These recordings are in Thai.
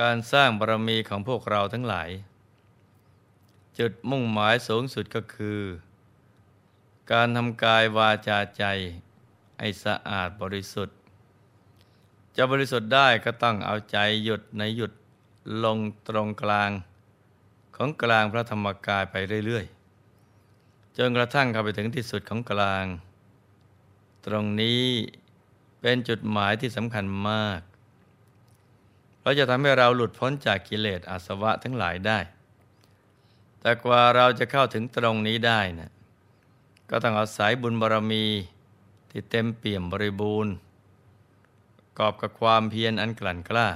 การสร้างบารมีของพวกเราทั้งหลาย จุดมุ่งหมายสูงสุดก็คือ การทำกายวาจาใจให้สะอาดบริสุทธิ์ จะบริสุทธิ์ได้ก็ต้องเอาใจหยุดในหยุดลงตรงกลาง ของกลางพระธรรมกายไปเรื่อยๆ จนกระทั่งเข้าไปถึงที่สุดของกลาง ตรงนี้เป็นจุดหมายที่สำคัญมาก เราจะทำให้เราหลุดพ้นจากกิเลสอาสวะทั้งหลายได้ แต่กว่าเราจะเข้าถึงตรงนี้ได้นะก็ต้องอาศัยบุญบารมีที่เต็มเปี่ยมบริบูรณ์กอบกับความเพียรอันกลั่นกล้า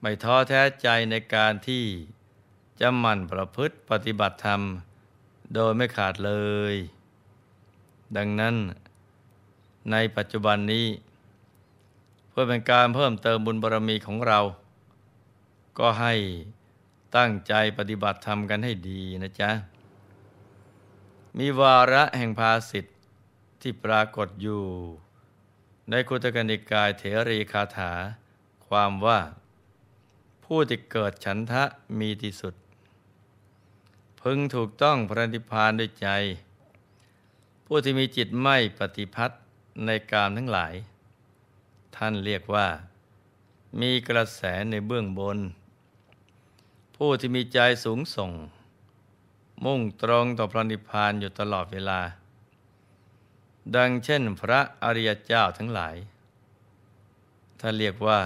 ไม่ท้อแท้ใจในการที่จะหมั่นประพฤติปฏิบัติธรรม โดยไม่ขาดเลย ดังนั้นในปัจจุบันนี้ พื่อเป็นการเพิ่มเติมบุญบารรมีของเรา ก็ให้ตั้งใจปฏิบัติธรรมกันให้ดีนะจ๊ะ มีวาระแห่งภาสิทธิ์ที่ปรากฏอยู่ ในคุตกนิกายเถรีคาถา ความว่า ผู้ที่เกิดฉันทะมีที่สุด พึงถูกต้องพระนิพพานด้วยใจ ผู้ที่มีจิตไม่ปฏิพัติในกามทั้งหลาย ท่านเรียกว่า มีกระแสในเบื้องบน ผู้ที่มีใจสูงส่ง มุ่งตรงต่อพระนิพพานอยู่ตลอดเวลา ดังเช่นพระอริยเจ้าทั้งหลาย ท่านเรียกว่า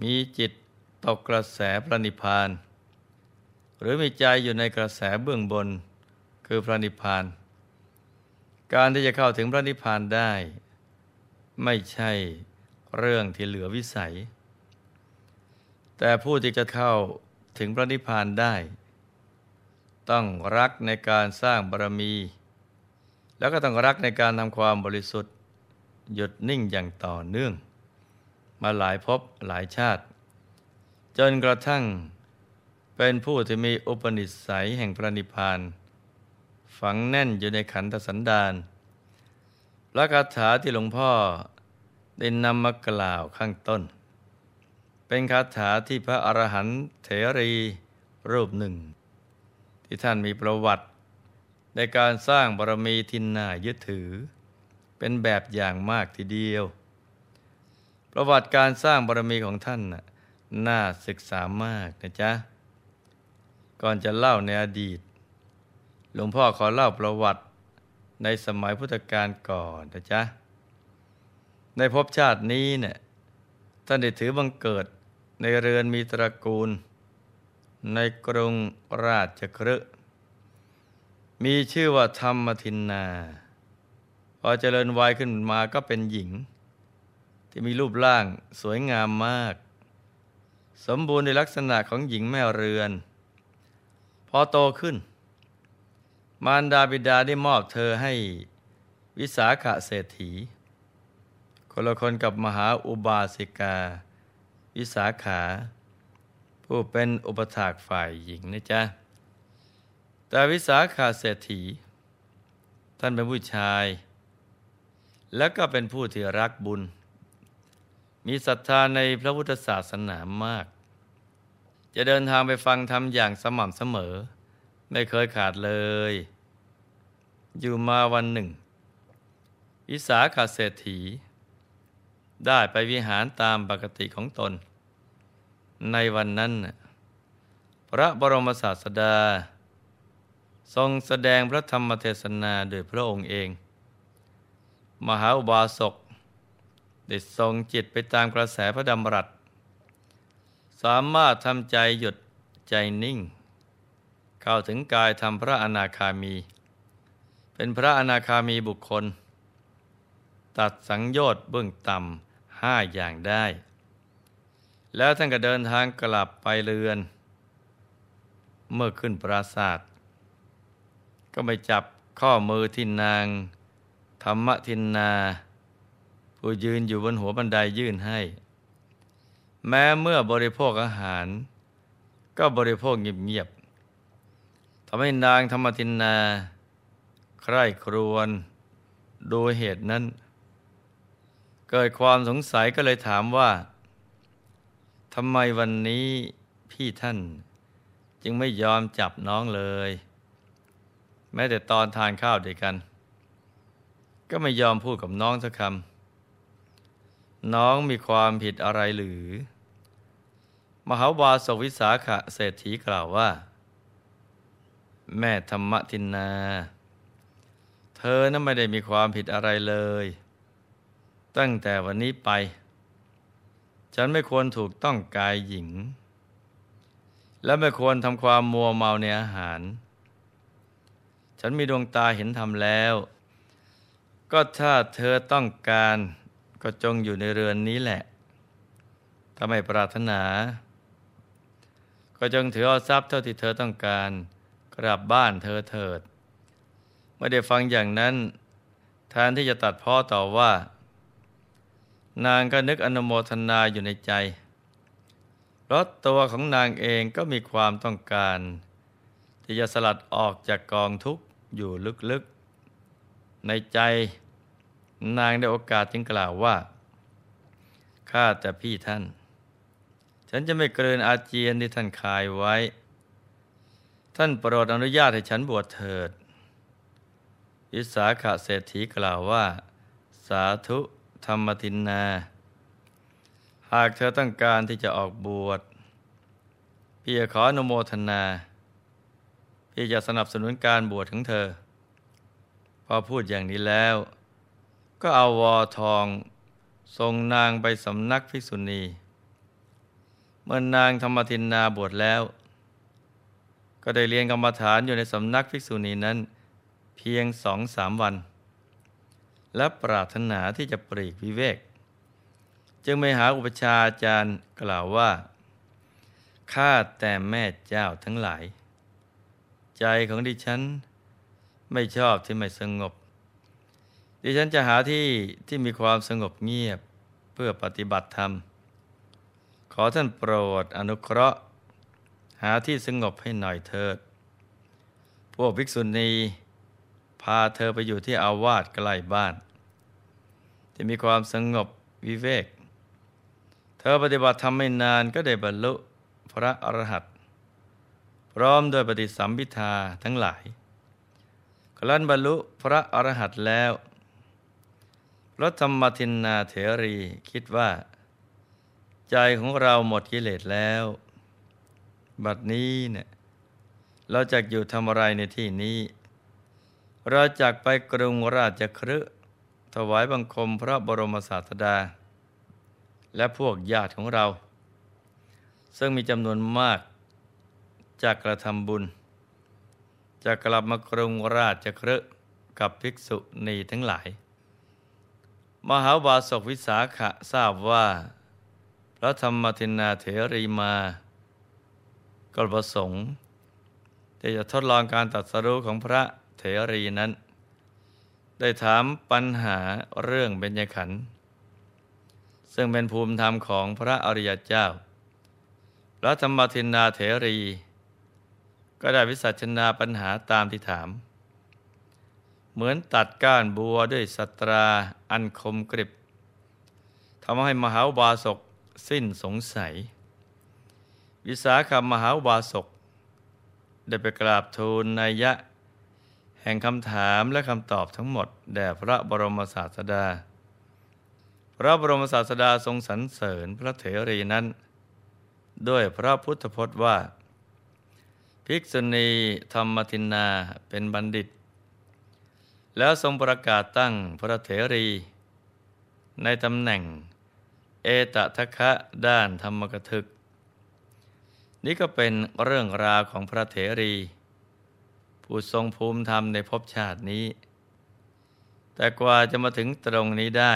มีจิตตกกระแสพระนิพพาน หรือมีใจอยู่ในกระแสเบื้องบน คือพระนิพพานการที่จะเข้าถึงพระนิพพานได้ ไม่ใช่ เรื่องที่เหลือวิสัย แต่ผู้ที่จะเข้าถึงพระนิพพานได้ ต้องรักในการสร้างบารมี แล้วก็ต้องรักในการทำความบริสุทธิ์ หยุดนิ่งอย่างต่อเนื่อง มาหลายภพหลายชาติ จนกระทั่งเป็นผู้ที่มีอุปนิสัยแห่งพระนิพพาน ฝังแน่นอยู่ในขันธสันดานพระคาถาที่หลวงพ่อ ได้นำมากล่าวข้างต้น เป็นคาถาที่พระอรหันต์เถรีรูปหนึ่ง ที่ท่านมีประวัติ ในการสร้างบารมีทินนายึดถือ เป็นแบบอย่างมากทีเดียว ประวัติการสร้างบารมีของท่านน่าศึกษามากนะจ๊ะ ก่อนจะเล่าในอดีต หลวงพ่อขอเล่าประวัติในสมัยพุทธกาลก่อนนะจ๊ะ ในภพชาตินี้เนี่ยท่านได้ถือบังเกิดในเรือนมีตระกูล ในกรุงราชครึมีชื่อว่าธรรมทินนา พอเจริญวัยขึ้นมาก็เป็นหญิง ที่มีรูปร่างสวยงามมาก สมบูรณ์ในลักษณะของหญิงแม่เรือน พอโตขึ้น มารดาบิดาได้มอบเธอให้วิสาขะเศรษฐี คนละคนกับมหาอุบาสิกา วิสาขา ผู้เป็นอุปถากฝ่ายหญิงนะจ๊ะ แต่วิสาขาเศรษฐี ท่านเป็นผู้ชาย และก็เป็นผู้ที่รักบุญ มีศรัทธาในพระพุทธศาสนามาก จะเดินทางไปฟังธรรมอย่างสม่ำเสมอ ไม่เคยขาดเลย อยู่มาวันหนึ่ง วิสาขาเศรษฐี ได้ไปวิหารตามปกติของตน ในวันนั้น พระบรมศาสดา ทรงแสดงพระธรรมเทศนาโดยพระองค์เอง มหาอุบาสกได้ทรงจิตไปตามกระแสพระดำรัส สามารถทำใจหยุดใจนิ่ง เข้าถึงกายทำพระอนาคามี เป็นพระอนาคามีบุคคล ตัดสังโยชน์เบื้องต่ำห้าอย่างได้ แล้วท่านก็เดินทางกลับไปเรือน เมื่อขึ้นปราศาสตร์ก็ไปจับข้อมือทินนาง ธรรมทินนา ผู้ยืนอยู่บนหัวบันไดยื่นให้ แม้เมื่อบริโภคอาหาร ก็บริโภคเงียบๆทำให้นางธรรมทินนา ใคร่ครวญดูเหตุนั้น เกิดความสงสัยก็เลยถามว่าทำไมวันนี้พี่ท่าน จึงไม่ยอมจับน้องเลย แม้แต่ตอนทานข้าวด้วยกัน ก็ไม่ยอมพูดกับน้องสักคำน้องมีความผิดอะไรหรือ มหาวาสวิสาขะเศรษฐีกล่าวว่า แม่ธรรมทินนา เธอนั้นไม่ได้มีความผิดอะไรเลย ตั้งแต่วันนี้ไป ฉันไม่ควรถูกต้องกายหญิง และไม่ควรทำความมัวเมาในอาหาร ฉันมีดวงตาเห็นธรรมแล้ว ก็ถ้าเธอต้องการก็จงอยู่ในเรือนนี้แหละ ถ้าไม่ปรารถนา ก็จงถือเอาทรัพย์เท่าที่เธอต้องการกลับบ้านเธอเถิด ไม่ได้ฟังอย่างนั้นแทนที่จะตัดพ่อต่อว่า นางก็นึกอนุโมทนาอยู่ในใจ เพราะตัวของนางเองก็มีความต้องการ ที่จะสลัดออกจากกองทุกข์อยู่ลึกๆ ในใจ นางได้โอกาสจึงกล่าวว่า ข้าแต่พี่ท่าน ฉันจะไม่เกินอาเจียนที่ท่านคายไว้ ท่านโปรดอนุญาตให้ฉันบวชเถิดวิสาขะเศรษฐีกล่าวว่า สาธุ ธรรมทินนา หากเธอต้องการที่จะออกบวชพี่จะขออนุโมทนา พี่จะสนับสนุนการบวชของเธอ พอพูดอย่างนี้แล้ว ก็เอาวอทองส่งนางไปสำนักภิกษุณี เมื่อนางธรรมทินนาบวชแล้ว ก็ได้เรียนกรรมฐานอยู่ในสำนักภิกษุณีนั้น เพียงสองสามวัน และปรารถนาที่จะปรีกวิเวก จึงไปหาอุปชาอาจารย์กล่าวว่า ข้าแต่แม่เจ้าทั้งหลาย ใจของดิฉันไม่ชอบที่ไม่สงบ ดิฉันจะหาที่ที่มีความสงบเงียบเพื่อปฏิบัติธรรม ขอท่านโปรดอนุเคราะห์ หาที่สงบให้หน่อยเถิด พวกภิกษุณี พาเธอไปอยู่ที่อาวาสใกล้บ้านจะมีความสงบวิเวก เธอปฏิบัติทำไม่นานก็ได้บรรลุพระอรหัตพร้อมโดยปฏิสัมพิทาทั้งหลายครั้นบรรลุพระอรหัตแล้วพระธรรมทินนาเถรีคิดว่า ใจของเราหมดกิเลสแล้ว บัดนี้เนี่ยเราจะอยู่ทำอะไรในที่นี้ เราจากไปกรุงราชครืถวายบังคมพระบรมศาสดา และพวกญาติของเรา ซึ่งมีจำนวนมากจากกระทำบุญ จะกลับมากรุงราชครืกับภิกษุณีทั้งหลาย มหาวาสกวิสาขะทราบว่า พระธรรมทินนาเถรีมาก็ประสงค์ที่จะทดลองการตัดสรู้ของพระ รีนั้น ได้ถามปัญหาเรื่องเบญญขันธ์ซึ่งเป็นภูมิธรรมของพระอริยเจ้า พระธรรมทินนาเถรี ก็ได้วิสัชนาปัญหาตามที่ถาม เหมือนตัดก้านบัวด้วยสตราอันคมกริบทำให้มหาบาศกสิ้นสงสัย วิสาขมหาบาศกได้ไปกราบทูลนายะ แห่งคำถามและคำตอบทั้งหมด แด่พระบรมศาสดา พระบรมศาสดาทรงสรรเสริญพระเถรีนั้น ด้วยพระพุทธพจน์ว่า ภิกษุณีธรรมทินนาเป็นบัณฑิต แล้วทรงประกาศตั้งพระเถรี ในตำแหน่ง เอตทะคะด้านธรรมกถึก นี่ก็เป็นเรื่องราวของพระเถรี ผู้ทรงภูมิธรรมในภพชาตินี้ แต่กว่าจะมาถึงตรงนี้ได้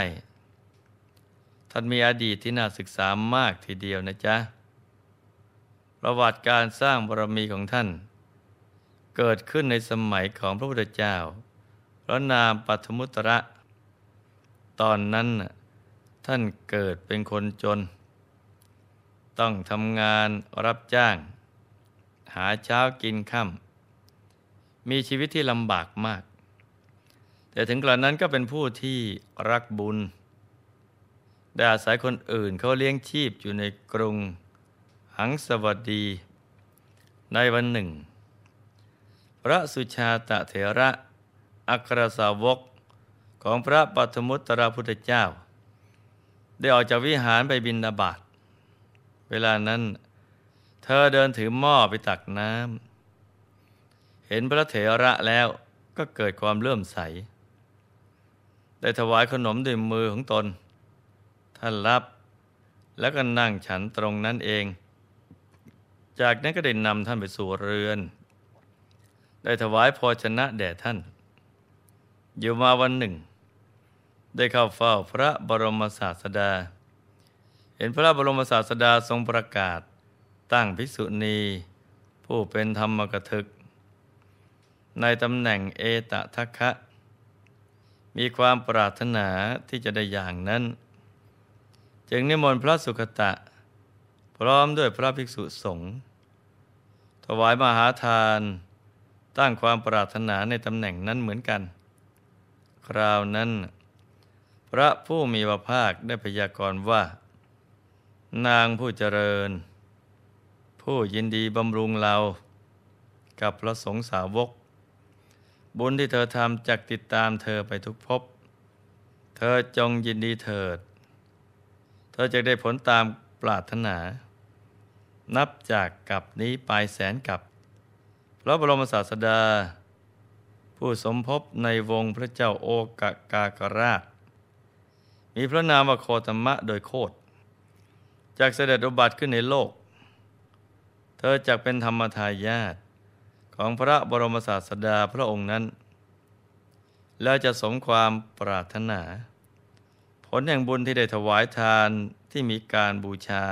ท่านมีอดีตที่น่าศึกษามากทีเดียวนะจ๊ะ ประวัติการสร้างบารมีของท่าน เกิดขึ้นในสมัยของพระพุทธเจ้า พระนามปัทมุตระ ตอนนั้นท่านเกิดเป็นคนจน ต้องทำงานรับจ้าง หาเช้ากินค่ำ มีชีวิตที่ลำบากมาก แต่ถึงกระนั้นก็เป็นผู้ที่รักบุญ ได้อาศัยคนอื่นเขาเลี้ยงชีพอยู่ในกรุงหังสวัสดี ในวันหนึ่ง พระสุชาตะเถระอัครสาวกของพระปัทมุตตรพุทธเจ้า ได้ออกจากวิหารไปบินนาบาตเวลานั้น เธอเดินถือหม้อไปตักน้ำ เห็นพระเถระแล้วก็เกิดความเลื่อมใส ได้ถวายขนมด้วยมือของตน ท่านรับแล้วก็นั่งฉันตรงนั้นเอง จากนั้นก็ได้นำท่านไปสู่เรือน ได้ถวายพอชนะแด่ท่าน อยู่มาวันหนึ่ง ได้เข้าเฝ้าพระบรมศาสดา เห็นพระบรมศาสดาทรงประกาศ ตั้งภิกษุณี ผู้เป็นธรรมกถึก ในตำแหน่งเอตทัคคะ มีความปรารถนาที่จะได้อย่างนั้น จึงนิมนต์พระสุคตะ พร้อมด้วยพระภิกษุสงฆ์ถวายมหาทาน ตั้งความปรารถนาในตำแหน่งนั้นเหมือนกัน คราวนั้น พระผู้มีพระภาคได้พยากรณ์ว่า นางผู้เจริญ ผู้ยินดีบำรุงเรา กับพระสงฆ์สาวก บุญที่เธอทำจักติดตามเธอไปทุกภพ เธอจงยินดีเถิด เธอจะได้ผลตามปรารถนา นับจากกับนี้ไปแสนกับพระบรมศาสดา ผู้สมภพในวงพระเจ้าโอกากากราช มีพระนามว่าโคตมะโดยโคตจากเสด็จอุบัติขึ้นในโลก เธอจักเป็นธรรมทายาท ของพระบรมศาสดาพระองค์นั้น แล้วจะสมความปรารถนา ผลแห่งบุญที่ได้ถวายทานที่มีการบูชา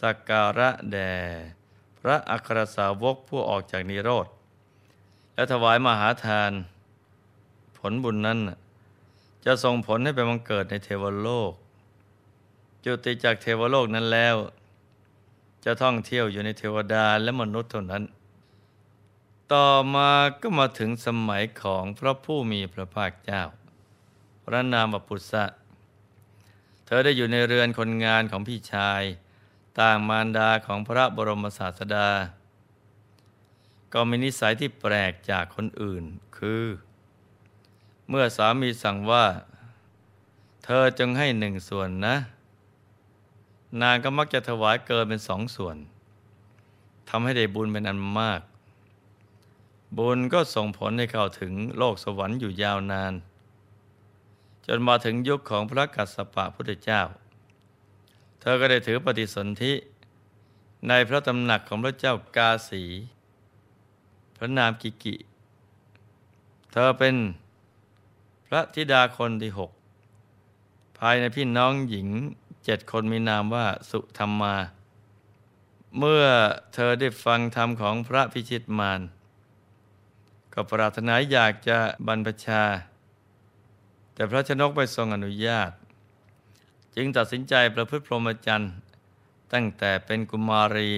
สักการะแด่พระอัครสาวกผู้ออกจากนิโรธ และถวายมหาทาน ผลบุญนั้น จะส่งผลให้ไปบังเกิดในเทวโลก จุติจากเทวโลกนั้นแล้ว จะท่องเที่ยวอยู่ในเทวดาและมนุษย์เท่านั้น ต่อมาก็มาถึงสมัยของพระผู้มีพระภาคเจ้า พระนามปุษสะธอได้อยู่ในเรือนคนงานของพี่ชาย ต่างมารดาของพระบรมศาสดา ก็มีนิสัยที่แปลกจากคนอื่น คือ เมื่อสามีสั่งว่า เธอจงให้หนึ่งส่วนนะ นางก็มักจะถวายเกินเป็นสองส่วนทำให้ได้บุญเป็นอันมาก บุญก็ส่งผลให้เข้าถึงโลกสวรรค์อยู่ยาวนาน จนมาถึงยุคของพระกัสสปะพุทธเจ้า เธอก็ได้ถือปฏิสนธิในพระตำหนักของพระเจ้ากาสี พระนามกิกิ เธอเป็นพระธิดาคนที่หกภายในพี่น้องหญิงเจ็ดคนมีนามว่าสุธรรมมา เมื่อเธอได้ฟังธรรมของพระพิชิตมาร ก็ปรารถนาอยากจะบรรพชา แต่พระชนกไม่ทรงอนุญาต จึงตัดสินใจประพฤติพรหมจรรย์ตั้งแต่เป็นกุมารี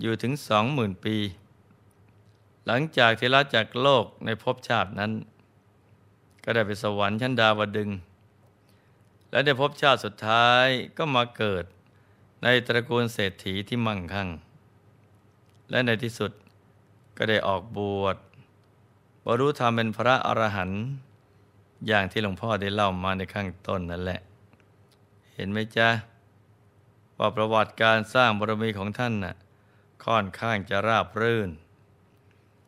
อยู่ถึงสองหมื่นปี หลังจากที่ละจากโลกในภพชาตินั้น ก็ได้ไปสวรรค์ชั้นดาวดึง และในภพชาติสุดท้ายก็มาเกิดในตระกูลเศรษฐีที่มั่งคั่ง และในที่สุดก็ได้ออกบวช บรรลุธรรมเป็นพระอรหันต์อย่างที่หลวงพ่อได้เล่ามาในข้างต้นนั่นแหละ เห็นไหมจ๊ะว่าประวัติการสร้างบารมีของท่านน่ะค่อนข้างจะราบรื่น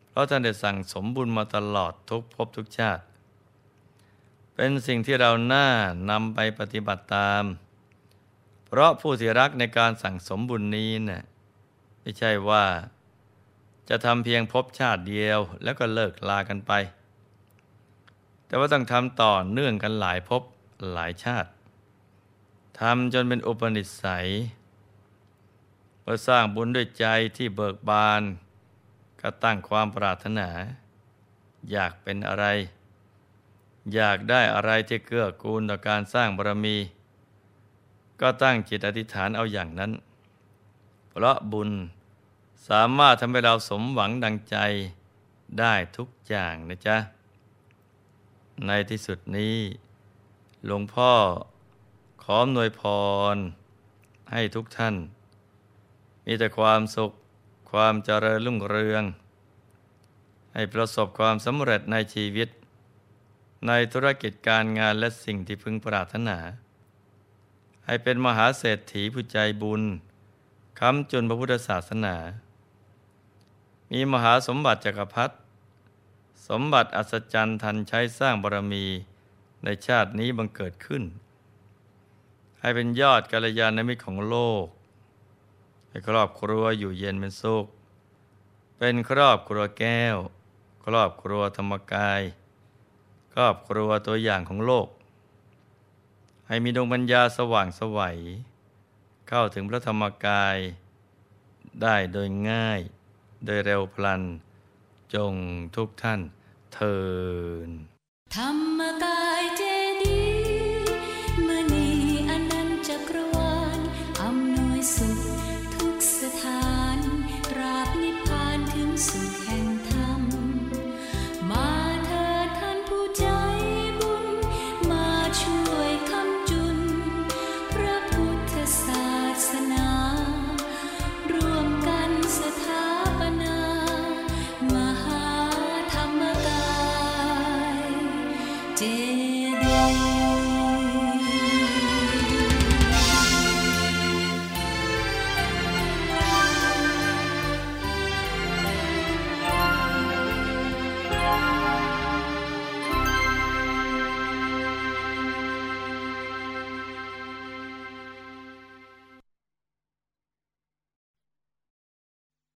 เพราะท่านได้สั่งสมบุญมาตลอดทุกภพทุกชาติ เป็นสิ่งที่เราหน้านำไปปฏิบัติตาม เพราะผู้ที่รักในการสั่งสมบุญนี้น่ะไม่ใช่ว่า จะทำเพียงภพชาติเดียวแล้วก็เลิกลากันไป แต่ว่าต้องทำต่อเนื่องกันหลายภพหลายชาติทำจนเป็นอุปนิสัยเพื่อสร้างบุญด้วยใจที่เบิกบาน ก็ตั้งความปรารถนา อยากเป็นอะไร อยากได้อะไรที่เกื้อกูลต่อการสร้างบารมี ก็ตั้งจิตอธิษฐานเอาอย่างนั้น เพราะบุญ สามารถทำให้เราสมหวังดังใจได้ทุกอย่างนะจ๊ะ ในที่สุดนี้ หลวงพ่อขออำนวยพร ให้ทุกท่านมมีแต่ความสุขความเจริญรุ่งเรือง ให้ประสบความสำเร็จในชีวิต ในธุรกิจการงานและสิ่งที่พึงปรารถนา ให้เป็นมหาเศรษฐีผู้ใจบุญค้ำจุนพระพุทธศาสนา มีมหาสมบัติจักรพรรดิสมบัติอัศจรรย์ทันใช้สร้างบารมีในชาตินี้บังเกิดขึ้น ให้เป็นยอดกัลยาณมิตรของโลก ให้ครอบครัวอยู่เย็นเป็นสุข เป็นครอบครัวแก้ว ครอบครัวธรรมกาย ครอบครัวตัวอย่างของโลก ให้มีดวงปัญญาสว่างสวัย เข้าถึงพระธรรมกายได้โดยง่าย โดยเร็วพลัน จงทุกท่านเทินธรรมกาย